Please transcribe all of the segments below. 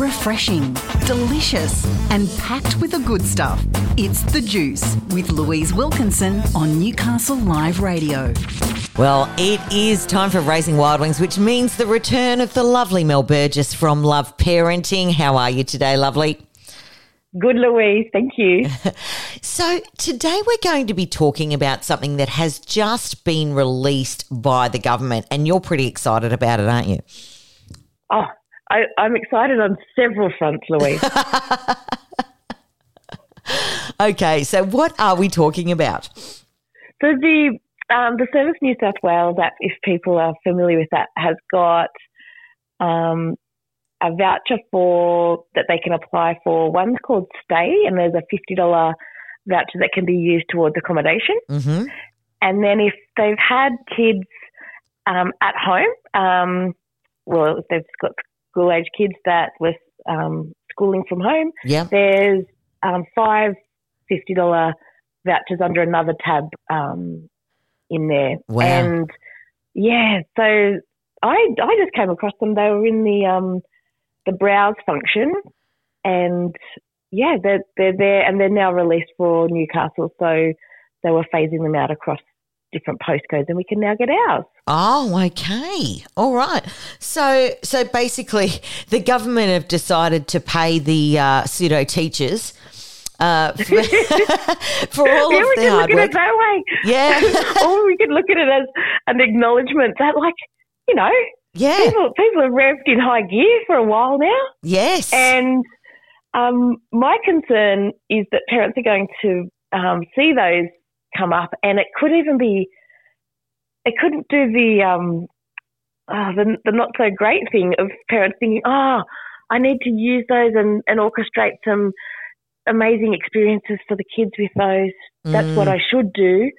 Refreshing, delicious, and packed with the good stuff. It's The Juice with Louise Wilkinson on Newcastle Live Radio. Well, it is time for Raising Wildlings, which means the return of the lovely Mel Burgess from Love Parenting. How are you today, lovely? Good, Louise. Thank you. So, today we're going to be talking about something that has just been released by the government, and you're pretty excited about it, aren't you? Oh, I, I'm excited on several fronts, Louise. Okay, so what are we talking about? so the um, the Service New South Wales app, if people are familiar with that, has got um, a voucher for that they can apply for. One's called Stay, and there's a fifty dollar voucher that can be used towards accommodation. hmm And then if they've had kids um, at home, um, well, if they've got school age kids that were um, schooling from home, Yeah. there's um, five fifty dollar vouchers under another tab um, in there. Wow. And yeah, so I I just came across them. They were in the um, the browse function, and yeah, they're they're there, and they're now released for Newcastle. So they were phasing them out across different postcodes, and we can now get ours. Oh, okay. All right. So, so basically, the government have decided to pay the uh, pseudo teachers uh, for, for all yeah, of their hard look at work. it that way. Yeah. or we can look at it as an acknowledgement that, like, you know, Yeah. people people have revved in high gear for a while now, Yes. and um, my concern is that parents are going to um, see those come up, and it could even be, it couldn't do the um, uh, the, the not so great thing of parents thinking, oh, I need to use those and, and orchestrate some amazing experiences for the kids with those. That's what Mm. I should do.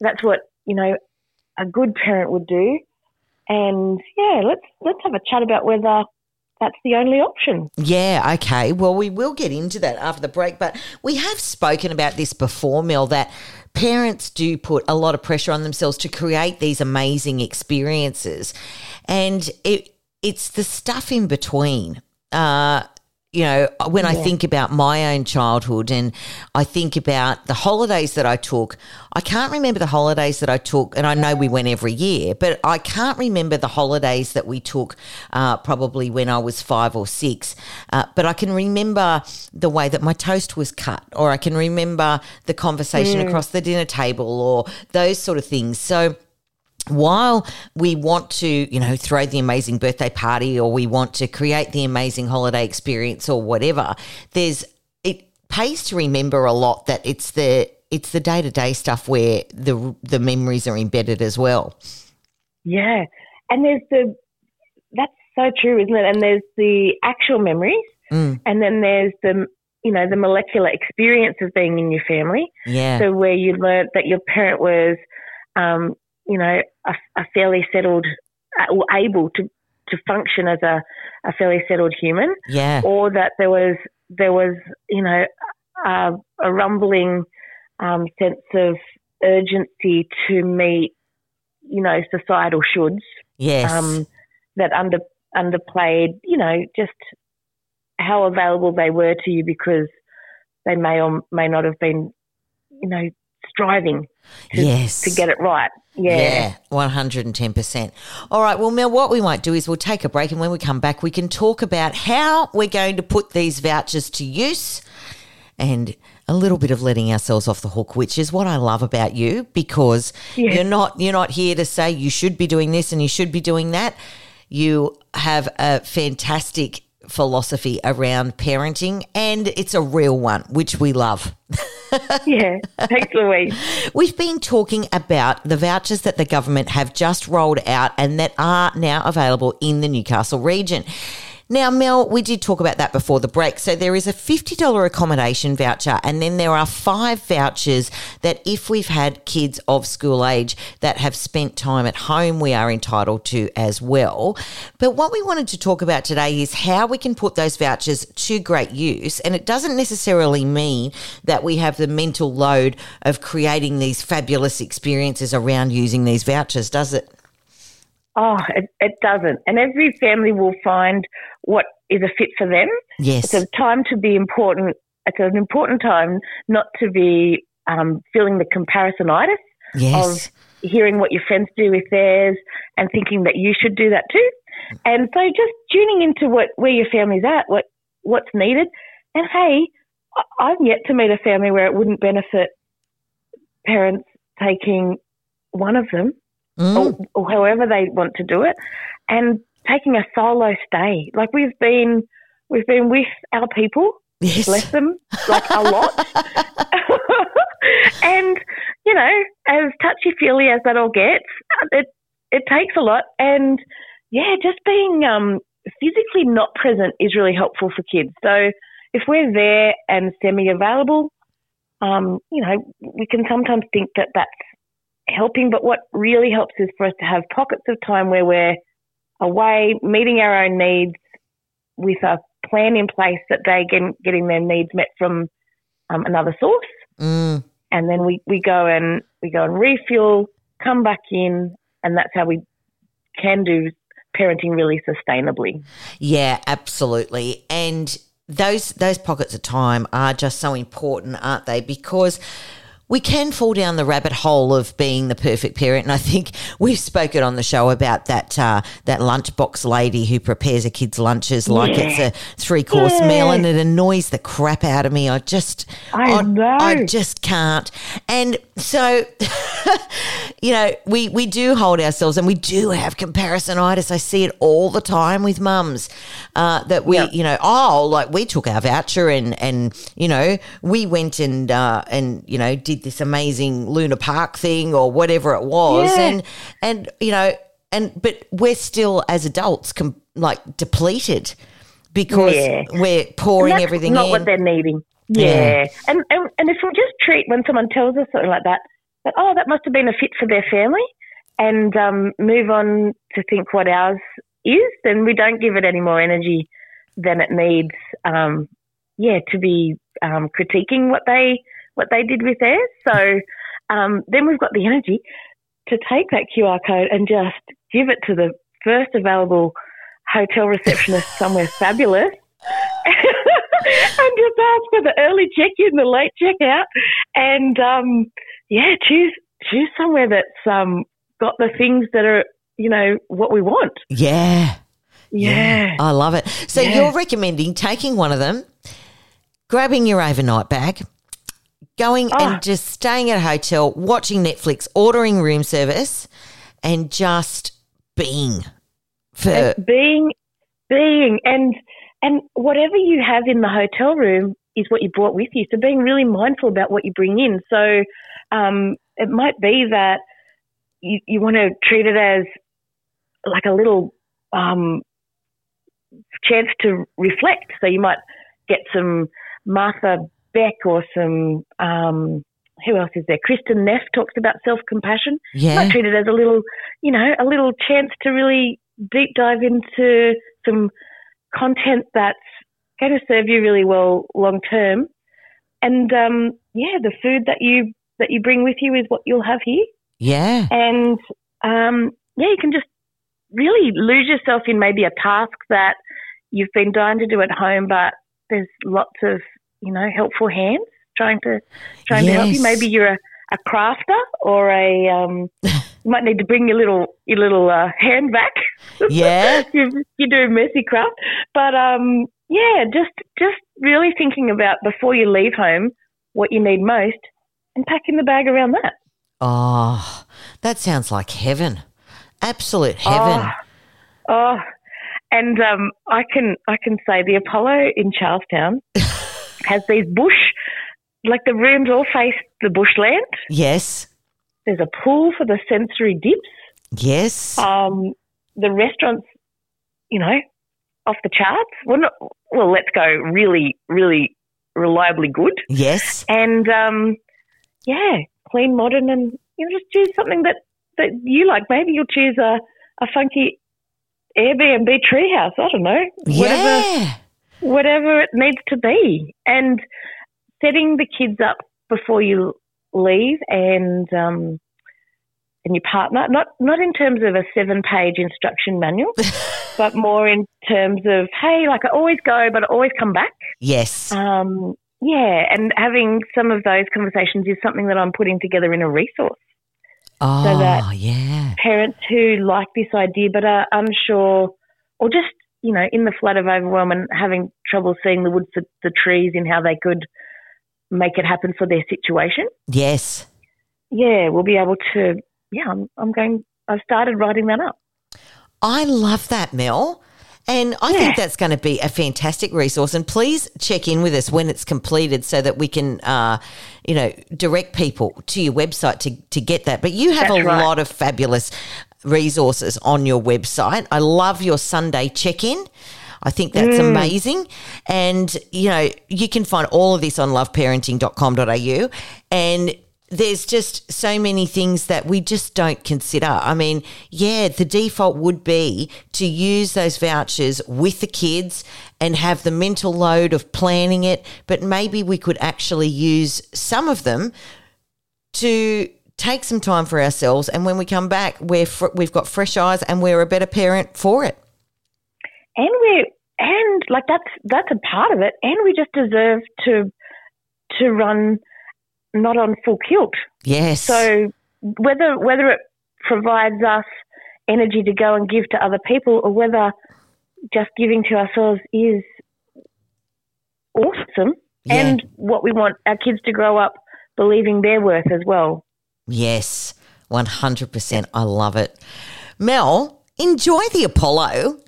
That's what you know a good parent would do. And yeah, let's let's have a chat about whether that's the only option. Yeah, okay. Well, we will get into that after the break, but we have spoken about this before, Mel, that parents do put a lot of pressure on themselves to create these amazing experiences. And it it's the stuff in between. Uh you know, when I think about my own childhood and I think about the holidays that I took, I can't remember the holidays that I took, and I know we went every year, but I can't remember the holidays that we took uh, probably when I was five or six. Uh, but I can remember the way that my toast was cut, or I can remember the conversation across the dinner table, or those sort of things. So, while we want to, you know, throw the amazing birthday party or we want to create the amazing holiday experience or whatever, there's it pays to remember a lot that it's the it's the day to day stuff where the the memories are embedded as well. Yeah, and there's the that's so true, isn't it? And there's the actual memories, Mm, and then there's the you know the molecular experience of being in your family. yeah. So where you learnt that your parent was, um, you know, a, a fairly settled or able to to function as a, a fairly settled human, yeah. or that there was there was you know a, a rumbling um, sense of urgency to meet you know societal shoulds Yes. um, that under underplayed you know just how available they were to you because they may or may not have been you know striving to, yes. to get it right yeah. Yeah, 110%. All right, well, Mel, what we might do is we'll take a break, and when we come back, we can talk about how we're going to put these vouchers to use and a little bit of letting ourselves off the hook, which is what I love about you because Yeah. you're not you're not here to say you should be doing this and you should be doing that. You have a fantastic philosophy around parenting and it's a real one, which we love. yeah thanks louise We've been talking about the vouchers that the government have just rolled out and that are now available in the Newcastle region. Now, Mel, we did talk about that before the break. So there is a $50 accommodation voucher, and then there are five vouchers that if we've had kids of school age that have spent time at home, we are entitled to as well. But what we wanted to talk about today is how we can put those vouchers to great use. And it doesn't necessarily mean that we have the mental load of creating these fabulous experiences around using these vouchers, does it? Oh, it, it doesn't. And every family will find what is a fit for them. Yes. It's a time to be important. It's an important time not to be um, feeling the comparisonitis yes. hearing what your friends do with theirs and thinking that you should do that too. And so just tuning into what where your family's at, what what's needed. And hey, I've yet to meet a family where it wouldn't benefit parents taking one of them Mm. or, or however they want to do it and taking a solo stay. Like we've been we've been with our people yes. bless them like a lot. and you know, as touchy feely as that all gets, it it takes a lot. And yeah, just being um, physically not present is really helpful for kids. So if we're there and semi available, um, you know, we can sometimes think that that's helping. But what really helps is for us to have pockets of time where we're away, meeting our own needs with a plan in place that they get getting their needs met from um, another source, Mm. and then we, we go and we go and refuel, come back in, and that's how we can do parenting really sustainably. Yeah, absolutely. And those those pockets of time are just so important, aren't they? Because we can fall down the rabbit hole of being the perfect parent, and I think we've spoken on the show about that uh, that lunchbox lady who prepares her kids' lunches like Yeah. it's a three course Yeah. meal, and it annoys the crap out of me. I just, I know. I just can't. And so, you know, we we do hold ourselves, and we do have comparisonitis. I see it all the time with mums uh, that we, Yeah. you know, oh, like we took our voucher and and you know we went and uh, and you know did this amazing Luna Park thing or whatever it was, Yeah. and and you know and but we're still as adults com- like depleted because Yeah. we're pouring everything not in. what they're needing. Yeah. Yeah. And, and and if we just treat when someone tells us something like that, that oh, that must have been a fit for their family, and um, move on to think what ours is, then we don't give it any more energy than it needs. Um, yeah, to be um, critiquing what they what they did with theirs. So um, then we've got the energy to take that QR code and just give it to the first available hotel receptionist somewhere fabulous and just ask for the early check in, the late check out, and um, yeah, choose choose somewhere that's um, got the things that are you know what we want. yeah. Yeah, I love it. So Yeah. you're recommending taking one of them, grabbing your overnight bag, going Oh. and just staying at a hotel, watching Netflix, ordering room service, and just being for And being being and and whatever you have in the hotel room is what you brought with you. So being really mindful about what you bring in. So um, it might be that you, you want to treat it as like a little um, chance to reflect. So you might get some Martha Beck or some um, who else is there? Kristin Neff talks about self compassion yeah. might treat it as a little, you know, a little chance to really deep dive into some content that's going to serve you really well long term. And um, yeah, the food that you that you bring with you is what you'll have here. Yeah. And um, yeah, you can just really lose yourself in maybe a task that you've been dying to do at home, but there's lots of you know helpful hands trying to trying to help you. Maybe you're a, a crafter or a um, you might need to bring your little your little uh, hand back. Yeah. you, you do messy craft, but um, yeah, just just really thinking about before you leave home what you need most and packing the bag around that. Oh, that sounds like heaven. Absolute heaven. Oh, oh. and um, I can I can say the Apollo in Charlestown has these bush, like the rooms all face the bushland. Yes. There's a pool for the sensory dips. Yes. Um, the restaurants, you know, off the charts. Well, not, well, let's go really, really reliably good. yes. And um, yeah, clean, modern, and you know, just choose something that, that you like. Maybe you'll choose a, a funky Airbnb treehouse. I don't know. Whatever, Yeah. whatever it needs to be. And setting the kids up before you leave and um, and your partner, not not in terms of a seven page instruction manual, but more in terms of hey, like I always go, but I always come back. Yes. Um, yeah, and having some of those conversations is something that I'm putting together in a resource. Oh, that- yeah. Parents who like this idea but are unsure, or just you know in the flood of overwhelm and having trouble seeing the wood for the trees in how they could make it happen for their situation. Yes. Yeah, we'll be able to. Yeah, I'm, I'm going. I've started writing that up. I love that, Mel. And I think that's going to be a fantastic resource. And please check in with us when it's completed so that we can, uh, you know, direct people to your website to, to get that. But you have That's a right. lot of fabulous resources on your website. I love your Sunday check in. I think that's Mm. amazing. And, you know, you can find all of this on loveparenting.com.au. And there's just so many things that we just don't consider. I mean, yeah, the default would be to use those vouchers with the kids and have the mental load of planning it, but maybe we could actually use some of them to take some time for ourselves and when we come back we're fr- we've got fresh eyes and we're a better parent for it. and we're and like that's that's a part of it and we just deserve to to run not on full kilt Yes. so whether whether it provides us energy to go and give to other people or whether just giving to ourselves is awesome Yeah. and what we want our kids to grow up believing their worth as well Yes, 100%. I love it. Mel, enjoy the Apollo.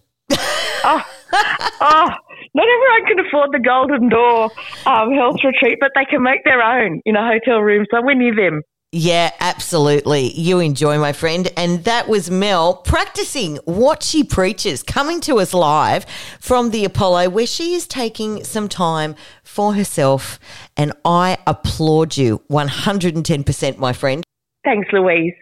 oh, oh, not everyone can afford the Golden Door um, health retreat, but they can make their own in a hotel room somewhere near them. Yeah, absolutely. You enjoy, my friend. And that was Mel practicing what she preaches, coming to us live from the Apollo, where she is taking some time for herself. And I applaud you 110%, my friend. Thanks, Louise.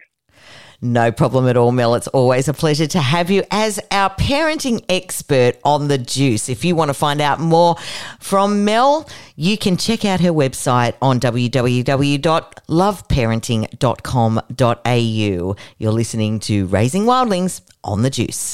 No problem at all, Mel. It's always a pleasure to have you as our parenting expert on the juice. If you want to find out more from Mel, you can check out her website on www.loveparenting.com.au. You're listening to Raising Wildlings on the Juice.